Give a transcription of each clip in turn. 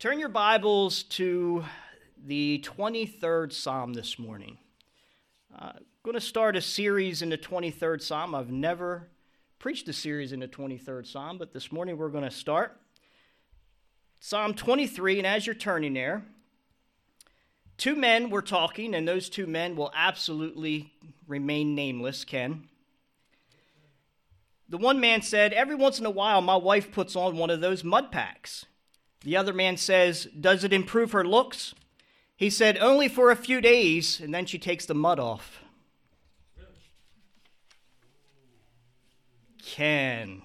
Turn your Bibles to the 23rd Psalm this morning. Uh, I'm going to start a series in the 23rd Psalm. I've never preached a series in the 23rd Psalm, but this morning we're going to start. Psalm 23, and as you're turning there, two men were talking, and those two men will absolutely remain nameless, Ken. The one man said, Every once in a while, my wife puts on one of those mud packs. The other man says, Does it improve her looks? He said, Only for a few days, and then she takes the mud off. Ken.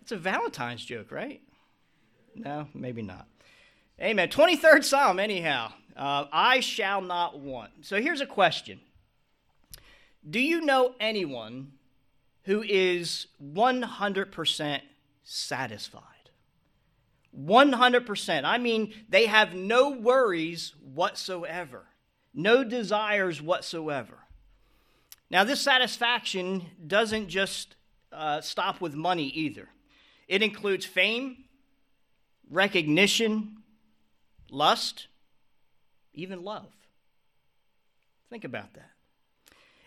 It's a Valentine's joke, right? No, maybe not. Amen. 23rd Psalm, anyhow. Uh, I shall not want. So here's a question Do you know anyone who is 100% satisfied. 100%. I mean, they have no worries whatsoever, no desires whatsoever. Now, this satisfaction doesn't just uh, stop with money either, it includes fame, recognition, lust, even love. Think about that.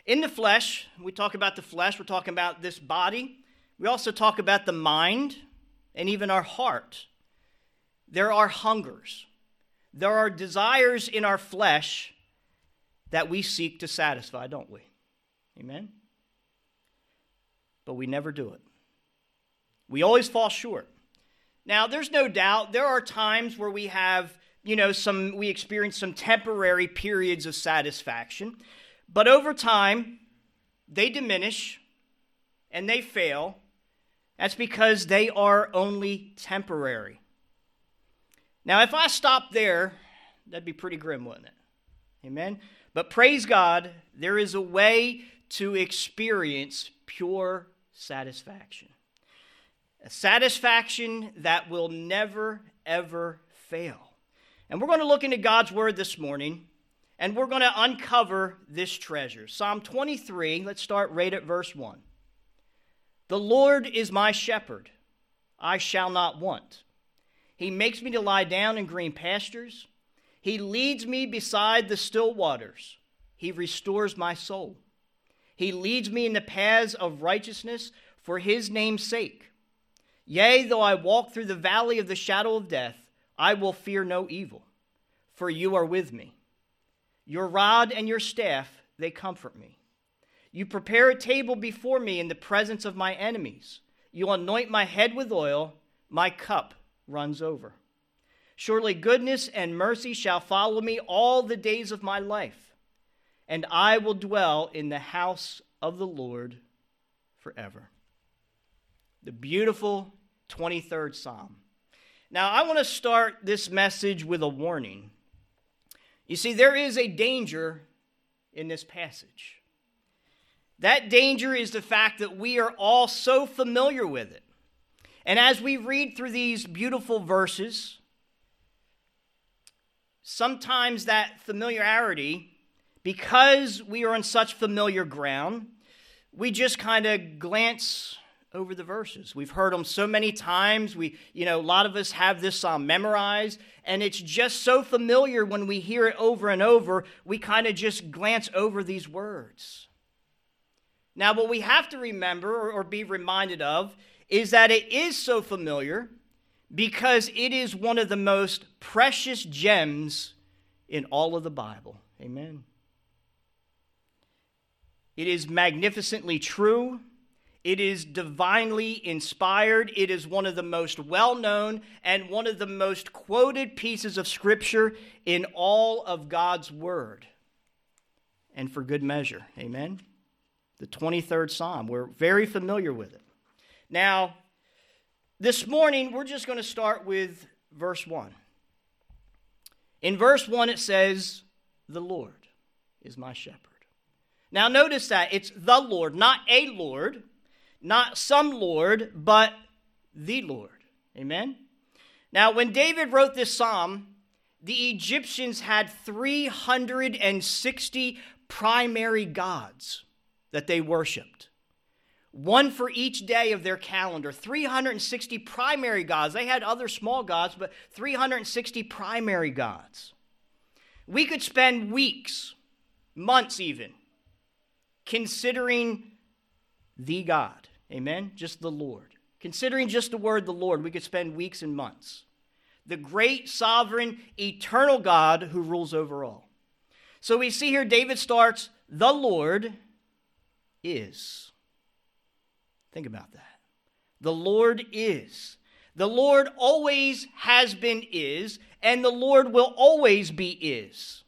In the flesh, we talk about the flesh, we're talking about this body. We also talk about the mind and even our heart. There are hungers, there are desires in our flesh that we seek to satisfy, don't we? Amen? But we never do it. We always fall short. Now, there's no doubt there are times where we have, you know, some, we experience some temporary periods of satisfaction. But over time, they diminish and they fail. That's because they are only temporary. Now, if I stop there, that'd be pretty grim, wouldn't it? Amen? But praise God, there is a way to experience pure satisfaction. A satisfaction that will never, ever fail. And we're going to look into God's Word this morning and we're going to uncover this treasure. Psalm 23, let's start right at verse 1. The Lord is my shepherd, I shall not want. He makes me to lie down in green pastures. He leads me beside the still waters. He restores my soul. He leads me in the paths of righteousness for his name's sake. Yea, though I walk through the valley of the shadow of death, I will fear no evil, for you are with me. Your rod and your staff, they comfort me. You prepare a table before me in the presence of my enemies. You anoint my head with oil, my cup runs over. Surely goodness and mercy shall follow me all the days of my life, and I will dwell in the house of the Lord forever. The beautiful 23rd Psalm. Now, I want to start this message with a warning. You see, there is a danger in this passage. That danger is the fact that we are all so familiar with it. And as we read through these beautiful verses, sometimes that familiarity, because we are on such familiar ground, we just kind of glance over the verses. We've heard them so many times. We, you know, a lot of us have this psalm memorized, and it's just so familiar when we hear it over and over, we kind of just glance over these words. Now, what we have to remember or, or be reminded of is that it is so familiar because it is one of the most precious gems in all of the Bible. Amen. It is magnificently true. It is divinely inspired. It is one of the most well known and one of the most quoted pieces of Scripture in all of God's Word. And for good measure. Amen. The 23rd Psalm. We're very familiar with it. Now, this morning, we're just going to start with verse 1. In verse 1, it says, The Lord is my shepherd. Now, notice that it's the Lord, not a Lord not some Lord, but the Lord. Amen? Now, when David wrote this psalm, the Egyptians had 360 primary gods that they worshiped. one for each day of their calendar. 360 primary gods. They had other small gods, but 360 primary gods. We could spend weeks, months even, considering the God. Amen? Just the Lord. Considering just the word the Lord, we could spend weeks and months. The great, sovereign, eternal God who rules over all. So we see here David starts, the Lord is. Think about that. The Lord is. The Lord always has been is, and the Lord will always be is.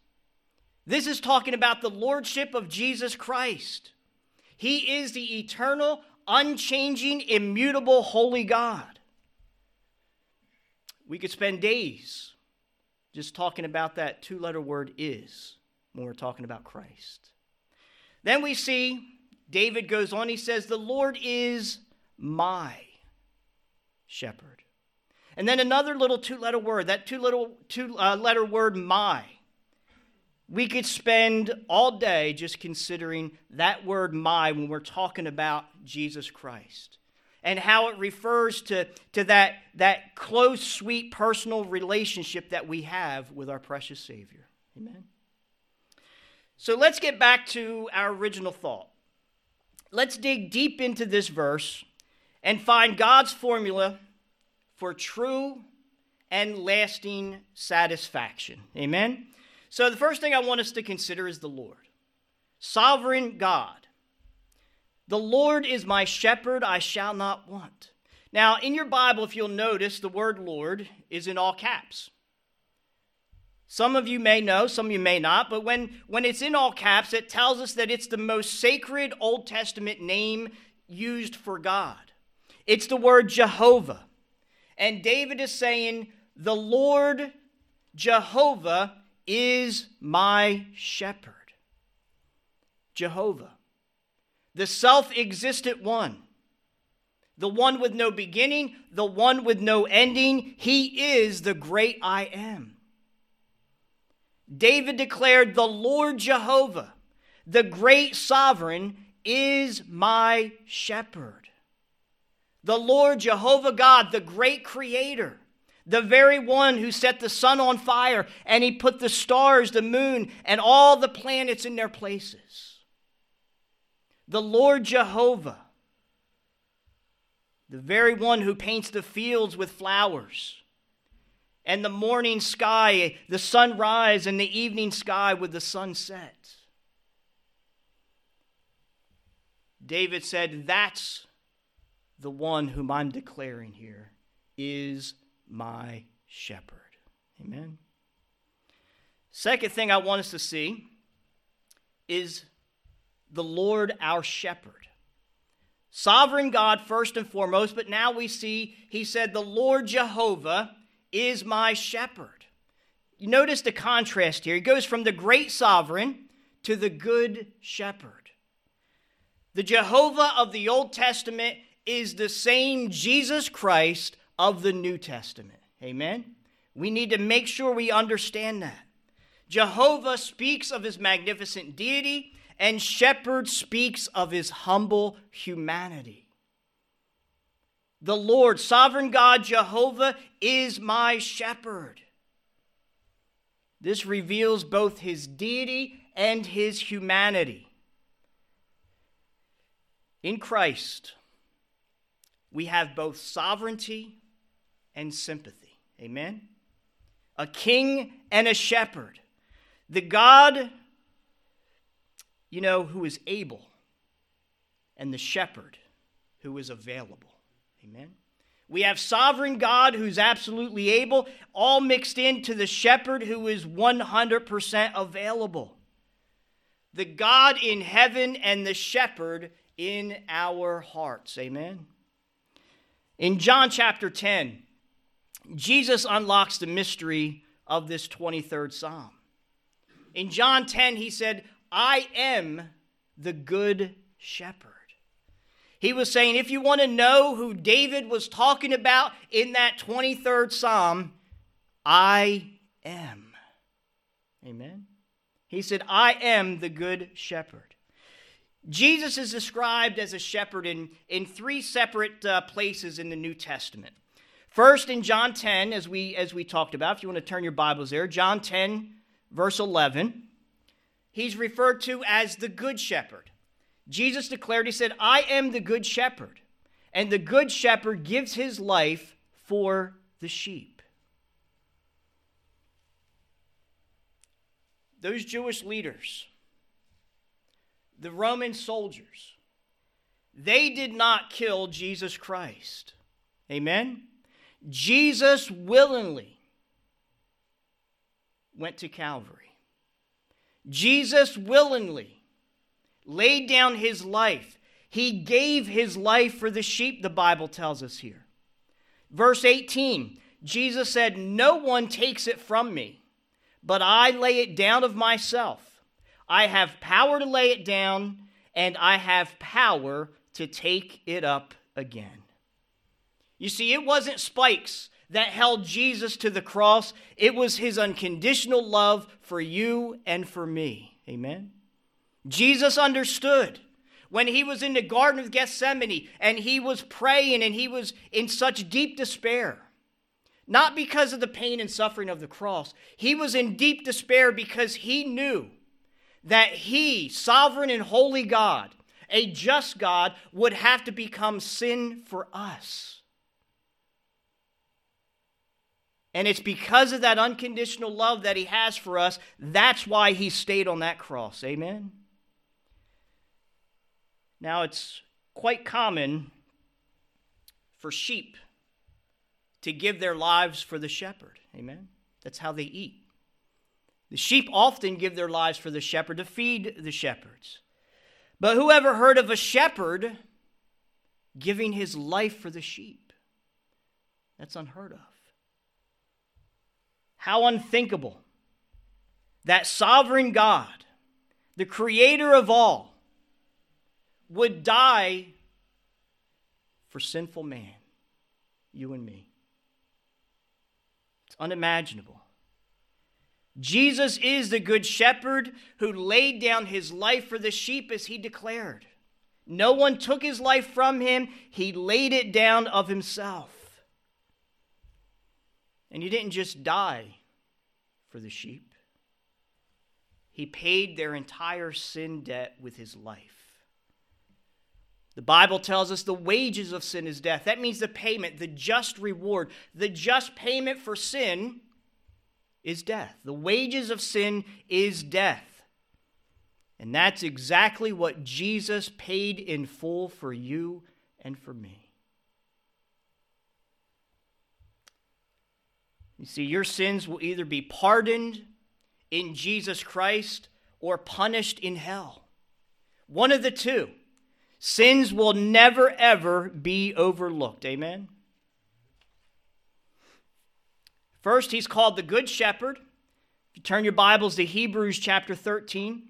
This is talking about the lordship of Jesus Christ. He is the eternal, unchanging, immutable, holy God. We could spend days just talking about that two letter word is when we're talking about Christ. Then we see David goes on, he says, The Lord is my shepherd. And then another little two letter word, that two little two uh, letter word my. We could spend all day just considering that word my when we're talking about Jesus Christ and how it refers to, to that, that close, sweet, personal relationship that we have with our precious Savior. Amen. So let's get back to our original thought. Let's dig deep into this verse and find God's formula for true and lasting satisfaction. Amen? So, the first thing I want us to consider is the Lord. Sovereign God. The Lord is my shepherd, I shall not want. Now, in your Bible, if you'll notice, the word Lord is in all caps. Some of you may know, some of you may not, but when, when it's in all caps, it tells us that it's the most sacred Old Testament name used for God. It's the word Jehovah. And David is saying, The Lord Jehovah is my shepherd. Jehovah, the self existent one, the one with no beginning, the one with no ending. He is the great I am. David declared, The Lord Jehovah, the great sovereign, is my shepherd. The Lord Jehovah God, the great creator, the very one who set the sun on fire and he put the stars, the moon, and all the planets in their places. The Lord Jehovah, the very one who paints the fields with flowers and the morning sky, the sunrise, and the evening sky with the sunset. David said, That's the one whom I'm declaring here is my shepherd. Amen. Second thing I want us to see is the Lord our shepherd. Sovereign God, first and foremost, but now we see, he said, the Lord Jehovah is my shepherd. You notice the contrast here. He goes from the great sovereign to the good shepherd. The Jehovah of the Old Testament is the same Jesus Christ of the New Testament. Amen? We need to make sure we understand that. Jehovah speaks of his magnificent deity, and shepherd speaks of his humble humanity. The Lord, sovereign God, Jehovah, is my shepherd. This reveals both his deity and his humanity. In Christ, we have both sovereignty and sympathy. Amen? A king and a shepherd. The God, you know, who is able, and the shepherd who is available. Amen. We have sovereign God who's absolutely able, all mixed into the shepherd who is 100% available. The God in heaven and the shepherd in our hearts. Amen. In John chapter 10, Jesus unlocks the mystery of this 23rd Psalm. In John 10, he said, I am the good shepherd. He was saying, if you want to know who David was talking about in that 23rd Psalm, I am. Amen. He said, I am the good shepherd. Jesus is described as a shepherd in, in three separate uh, places in the New Testament. First, in John 10, as we, as we talked about, if you want to turn your Bibles there, John 10, verse 11, he's referred to as the Good Shepherd. Jesus declared, He said, I am the Good Shepherd, and the Good Shepherd gives his life for the sheep. Those Jewish leaders, the Roman soldiers, they did not kill Jesus Christ. Amen? Jesus willingly went to Calvary. Jesus willingly laid down his life. He gave his life for the sheep, the Bible tells us here. Verse 18 Jesus said, No one takes it from me, but I lay it down of myself. I have power to lay it down, and I have power to take it up again. You see, it wasn't spikes that held Jesus to the cross, it was his unconditional love for you and for me. Amen. Jesus understood when he was in the Garden of Gethsemane and he was praying and he was in such deep despair. Not because of the pain and suffering of the cross. He was in deep despair because he knew that he, sovereign and holy God, a just God, would have to become sin for us. And it's because of that unconditional love that he has for us, that's why he stayed on that cross. Amen? Now, it's quite common for sheep to give their lives for the shepherd. Amen? That's how they eat. The sheep often give their lives for the shepherd to feed the shepherds. But whoever heard of a shepherd giving his life for the sheep? That's unheard of. How unthinkable that sovereign God, the creator of all, would die for sinful man, you and me. It's unimaginable. Jesus is the good shepherd who laid down his life for the sheep as he declared. No one took his life from him, he laid it down of himself. And he didn't just die for the sheep, he paid their entire sin debt with his life. The Bible tells us the wages of sin is death. That means the payment, the just reward, the just payment for sin is death. The wages of sin is death. And that's exactly what Jesus paid in full for you and for me. You see, your sins will either be pardoned in Jesus Christ or punished in hell. One of the two. Sins will never, ever be overlooked. Amen? First, he's called the Good Shepherd. If you turn your Bibles to Hebrews chapter 13,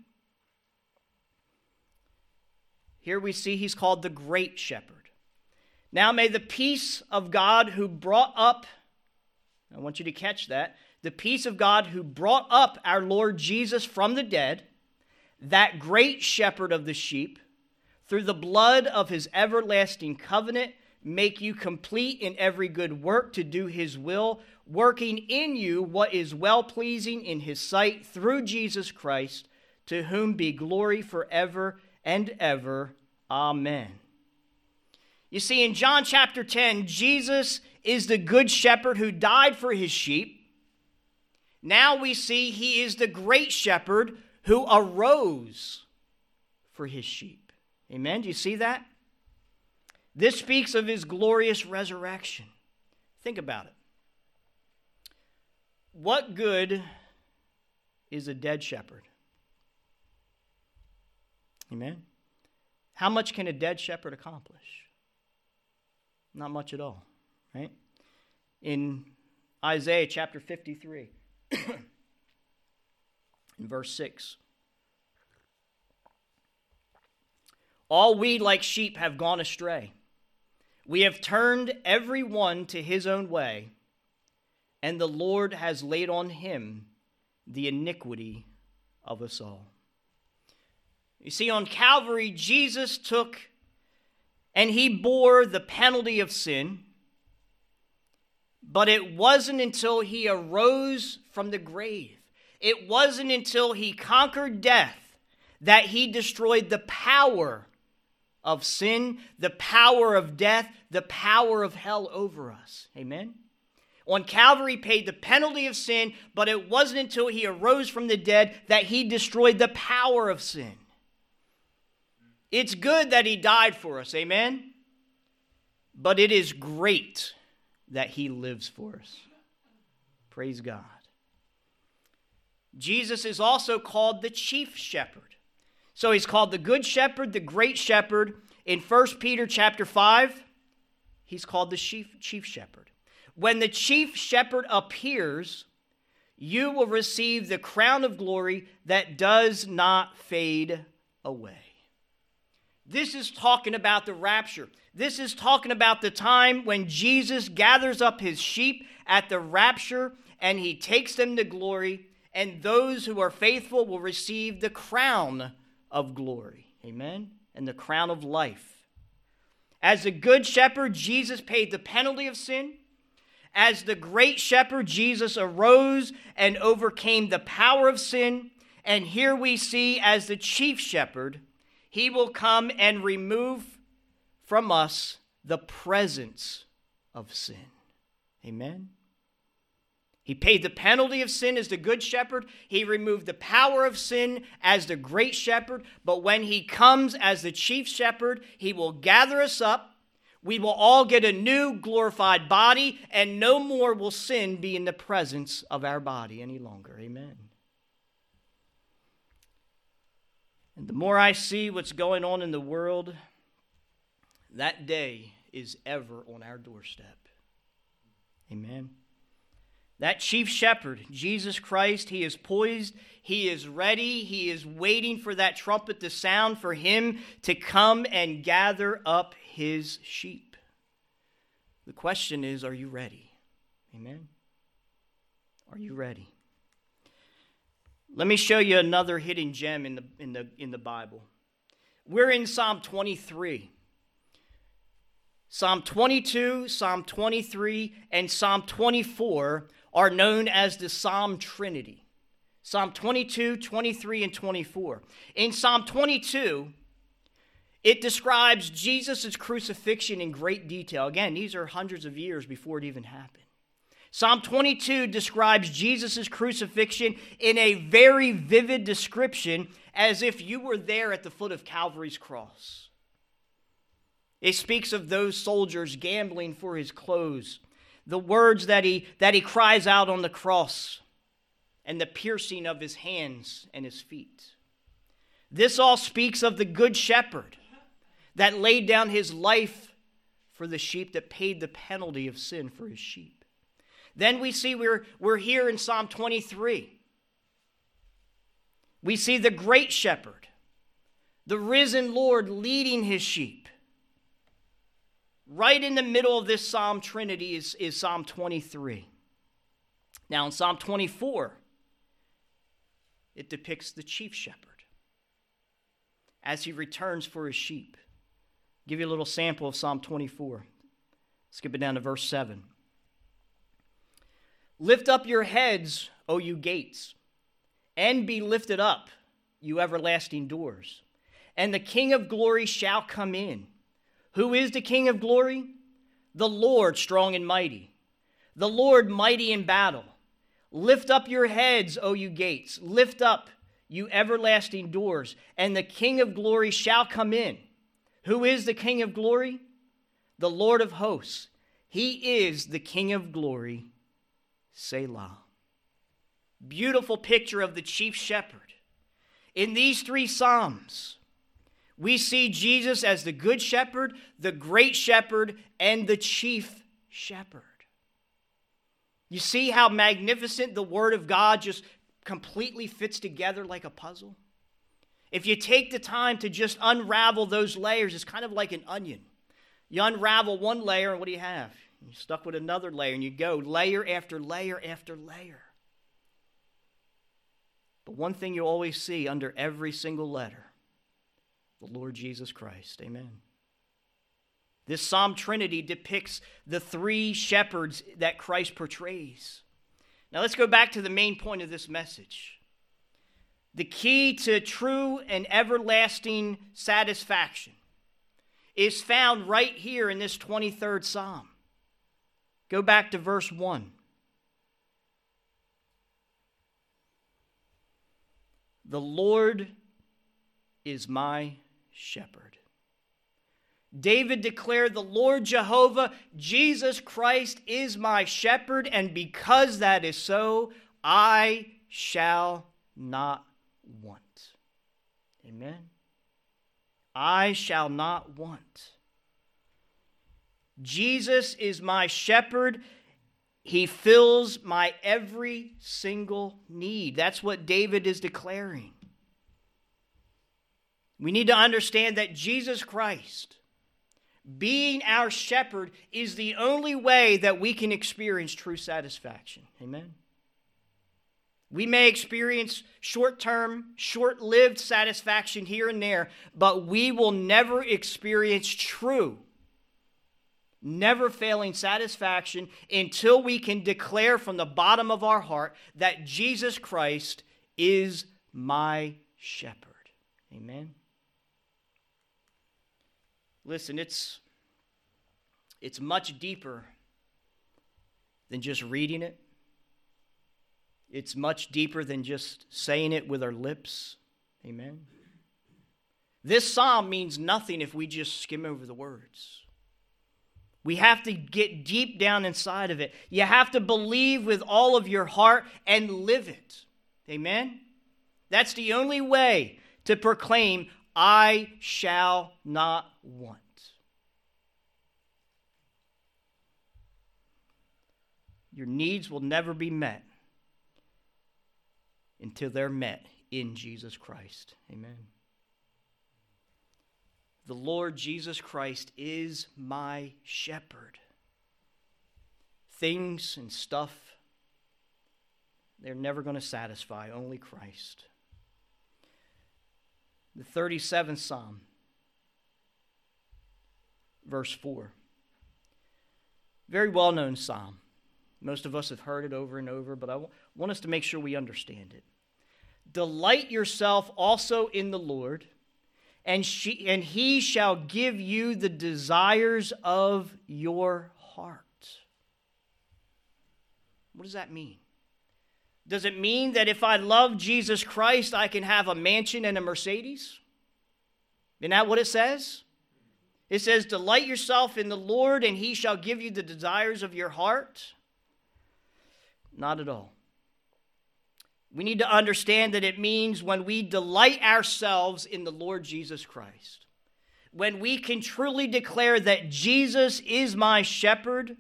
here we see he's called the Great Shepherd. Now, may the peace of God who brought up, I want you to catch that, the peace of God who brought up our Lord Jesus from the dead, that great shepherd of the sheep, through the blood of his everlasting covenant, make you complete in every good work to do his will working in you what is well pleasing in his sight through Jesus Christ, to whom be glory forever and ever. Amen. You see, in John chapter 10, Jesus is the good shepherd who died for his sheep. Now we see he is the great shepherd who arose for his sheep. Amen. Do you see that? This speaks of his glorious resurrection. Think about it. What good is a dead shepherd? Amen. How much can a dead shepherd accomplish? Not much at all, right? In Isaiah chapter 53, in verse 6. All we like sheep have gone astray. We have turned every one to his own way and the Lord has laid on him the iniquity of us all. You see, on Calvary, Jesus took and he bore the penalty of sin, but it wasn't until he arose from the grave, it wasn't until he conquered death that he destroyed the power of sin, the power of death, the power of hell over us. Amen? On Calvary, paid the penalty of sin, but it wasn't until he arose from the dead that he destroyed the power of sin. It's good that he died for us, amen? But it is great that he lives for us. Praise God. Jesus is also called the chief shepherd. So he's called the good shepherd, the great shepherd. In 1 Peter chapter 5, he's called the chief, chief shepherd. When the chief shepherd appears, you will receive the crown of glory that does not fade away. This is talking about the rapture. This is talking about the time when Jesus gathers up his sheep at the rapture and he takes them to glory, and those who are faithful will receive the crown of glory. Amen? And the crown of life. As a good shepherd, Jesus paid the penalty of sin. As the great shepherd, Jesus arose and overcame the power of sin. And here we see, as the chief shepherd, he will come and remove from us the presence of sin. Amen. He paid the penalty of sin as the good shepherd. He removed the power of sin as the great shepherd. But when he comes as the chief shepherd, he will gather us up. We will all get a new glorified body, and no more will sin be in the presence of our body any longer. Amen. And the more I see what's going on in the world, that day is ever on our doorstep. Amen. That chief shepherd, Jesus Christ, he is poised, he is ready, he is waiting for that trumpet to sound for him to come and gather up his sheep. The question is are you ready? Amen. Are you ready? Let me show you another hidden gem in the, in the, in the Bible. We're in Psalm 23. Psalm 22, Psalm 23, and Psalm 24 are known as the Psalm Trinity. Psalm 22, 23, and 24. In Psalm 22, it describes Jesus' crucifixion in great detail. Again, these are hundreds of years before it even happened. Psalm 22 describes Jesus' crucifixion in a very vivid description as if you were there at the foot of Calvary's cross. It speaks of those soldiers gambling for his clothes, the words that he, that he cries out on the cross, and the piercing of his hands and his feet. This all speaks of the good shepherd that laid down his life for the sheep, that paid the penalty of sin for his sheep. Then we see we're, we're here in Psalm 23. We see the great shepherd, the risen Lord leading his sheep. Right in the middle of this Psalm Trinity is, is Psalm 23. Now, in Psalm 24, it depicts the chief shepherd as he returns for his sheep. I'll give you a little sample of Psalm 24. Skip it down to verse 7. Lift up your heads, O you gates, and be lifted up, you everlasting doors, and the King of glory shall come in. Who is the King of glory? The Lord strong and mighty, the Lord mighty in battle. Lift up your heads, O you gates. Lift up, you everlasting doors, and the King of glory shall come in. Who is the King of glory? The Lord of hosts. He is the King of glory. Selah. Beautiful picture of the chief shepherd. In these three Psalms, we see Jesus as the good shepherd, the great shepherd, and the chief shepherd. You see how magnificent the Word of God just completely fits together like a puzzle? If you take the time to just unravel those layers, it's kind of like an onion. You unravel one layer, and what do you have? You're stuck with another layer, and you go layer after layer after layer. But one thing you always see under every single letter the Lord Jesus Christ. Amen. This Psalm Trinity depicts the three shepherds that Christ portrays. Now let's go back to the main point of this message. The key to true and everlasting satisfaction is found right here in this 23rd Psalm. Go back to verse 1. The Lord is my shepherd. David declared, The Lord Jehovah, Jesus Christ, is my shepherd, and because that is so, I shall not want. Amen. I shall not want. Jesus is my shepherd. He fills my every single need. That's what David is declaring. We need to understand that Jesus Christ, being our shepherd, is the only way that we can experience true satisfaction. Amen. We may experience short term, short lived satisfaction here and there, but we will never experience true, never failing satisfaction until we can declare from the bottom of our heart that Jesus Christ is my shepherd. Amen. Listen, it's it's much deeper than just reading it. It's much deeper than just saying it with our lips. Amen. This psalm means nothing if we just skim over the words. We have to get deep down inside of it. You have to believe with all of your heart and live it. Amen? That's the only way to proclaim, I shall not want. Your needs will never be met until they're met in Jesus Christ. Amen. The Lord Jesus Christ is my shepherd. Things and stuff, they're never going to satisfy, only Christ. The 37th Psalm, verse 4. Very well known psalm. Most of us have heard it over and over, but I want us to make sure we understand it. Delight yourself also in the Lord, and, she, and he shall give you the desires of your heart. What does that mean? Does it mean that if I love Jesus Christ, I can have a mansion and a Mercedes? Isn't that what it says? It says, Delight yourself in the Lord, and he shall give you the desires of your heart. Not at all. We need to understand that it means when we delight ourselves in the Lord Jesus Christ, when we can truly declare that Jesus is my shepherd,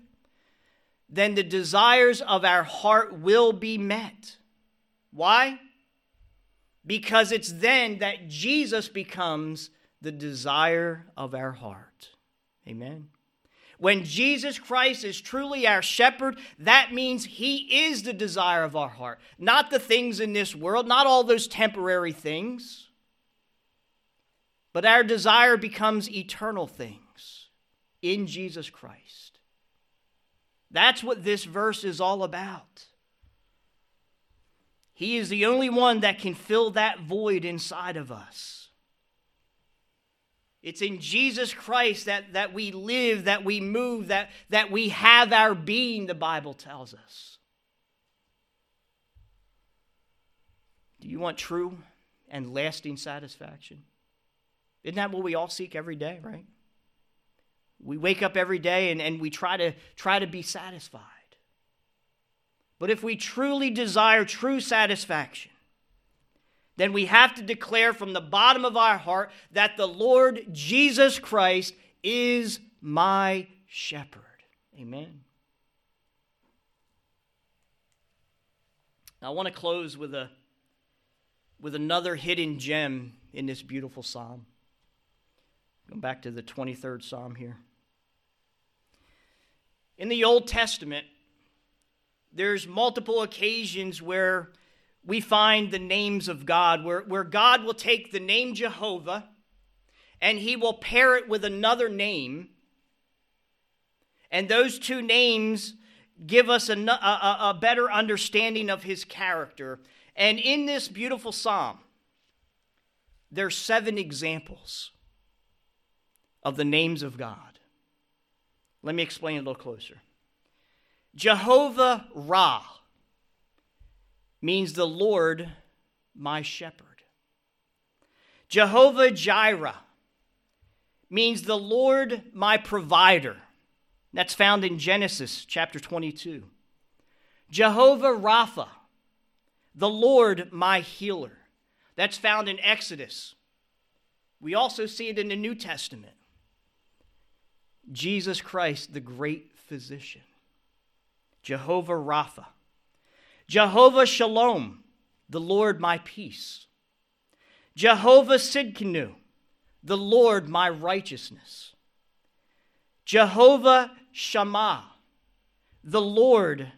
then the desires of our heart will be met. Why? Because it's then that Jesus becomes the desire of our heart. Amen. When Jesus Christ is truly our shepherd, that means he is the desire of our heart, not the things in this world, not all those temporary things. But our desire becomes eternal things in Jesus Christ. That's what this verse is all about. He is the only one that can fill that void inside of us. It's in Jesus Christ that, that we live, that we move, that, that we have our being, the Bible tells us. Do you want true and lasting satisfaction? Isn't that what we all seek every day, right? We wake up every day and, and we try to try to be satisfied. But if we truly desire true satisfaction, then we have to declare from the bottom of our heart that the Lord Jesus Christ is my shepherd. Amen. I want to close with a with another hidden gem in this beautiful psalm. Going back to the 23rd psalm here. In the Old Testament, there's multiple occasions where we find the names of God, where, where God will take the name Jehovah and he will pair it with another name. And those two names give us a, a, a, better understanding of his character. And in this beautiful psalm, there's seven examples of the names of God. Let me explain a little closer. Jehovah Ra means the Lord my shepherd. Jehovah Jireh means the Lord my provider. That's found in Genesis chapter 22. Jehovah Rapha, the Lord my healer. That's found in Exodus. We also see it in the New Testament. Jesus Christ, the great physician. Jehovah Rapha. Jehovah Shalom, the Lord my peace. Jehovah Sidkenu, the Lord my righteousness. Jehovah Shammah, the Lord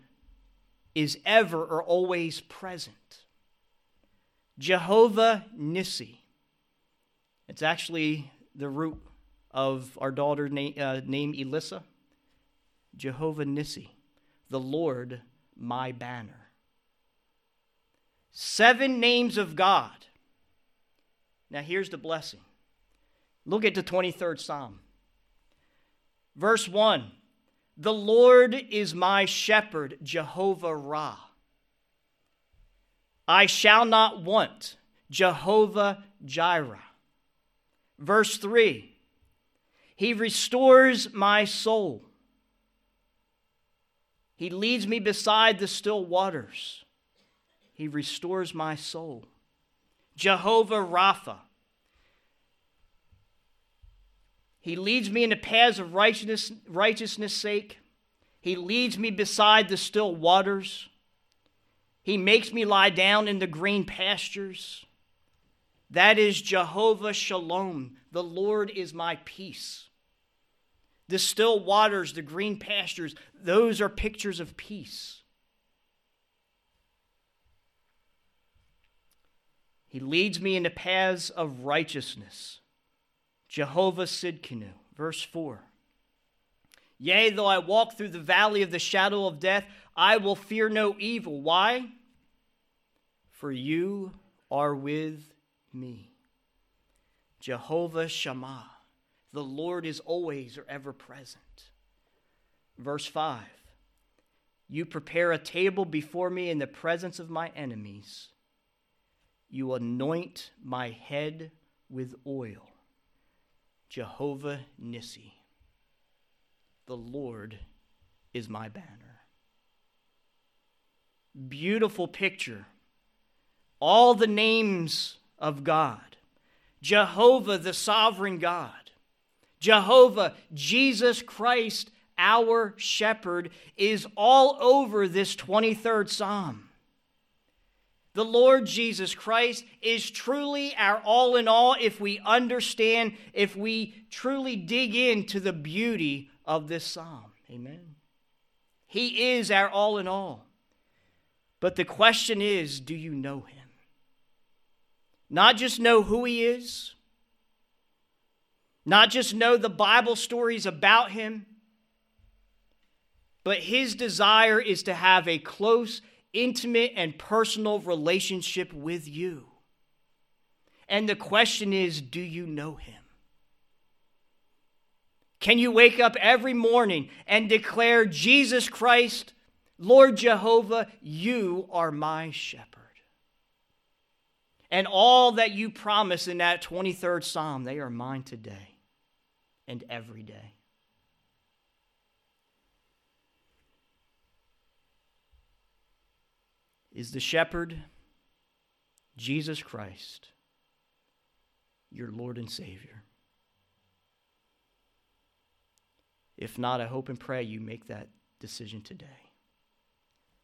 is ever or always present. Jehovah Nissi, it's actually the root of our daughter name, uh, Elissa. Jehovah Nissi, the Lord my banner. Seven names of God. Now here's the blessing. Look at the 23rd Psalm. Verse 1 The Lord is my shepherd, Jehovah Ra. I shall not want, Jehovah Jireh. Verse 3 He restores my soul. He leads me beside the still waters. He restores my soul. Jehovah Rapha. He leads me in the paths of righteousness, righteousness' sake. He leads me beside the still waters. He makes me lie down in the green pastures. That is Jehovah Shalom. The Lord is my peace. The still waters, the green pastures, those are pictures of peace. He leads me in the paths of righteousness. Jehovah Sidkenu. Verse 4. Yea, though I walk through the valley of the shadow of death, I will fear no evil. Why? For you are with me. Jehovah Shammah. The Lord is always or ever present. Verse 5 You prepare a table before me in the presence of my enemies. You anoint my head with oil. Jehovah Nissi. The Lord is my banner. Beautiful picture. All the names of God. Jehovah, the sovereign God. Jehovah, Jesus Christ, our shepherd, is all over this 23rd Psalm. The Lord Jesus Christ is truly our all in all if we understand, if we truly dig into the beauty of this psalm. Amen. He is our all in all. But the question is do you know him? Not just know who he is, not just know the Bible stories about him, but his desire is to have a close intimate and personal relationship with you. And the question is do you know him? Can you wake up every morning and declare, Jesus Christ, Lord Jehovah, you are my shepherd? And all that you promise in that 23rd Psalm, they are mine today and every day. Is the shepherd Jesus Christ your Lord and Savior? If not, I hope and pray you make that decision today.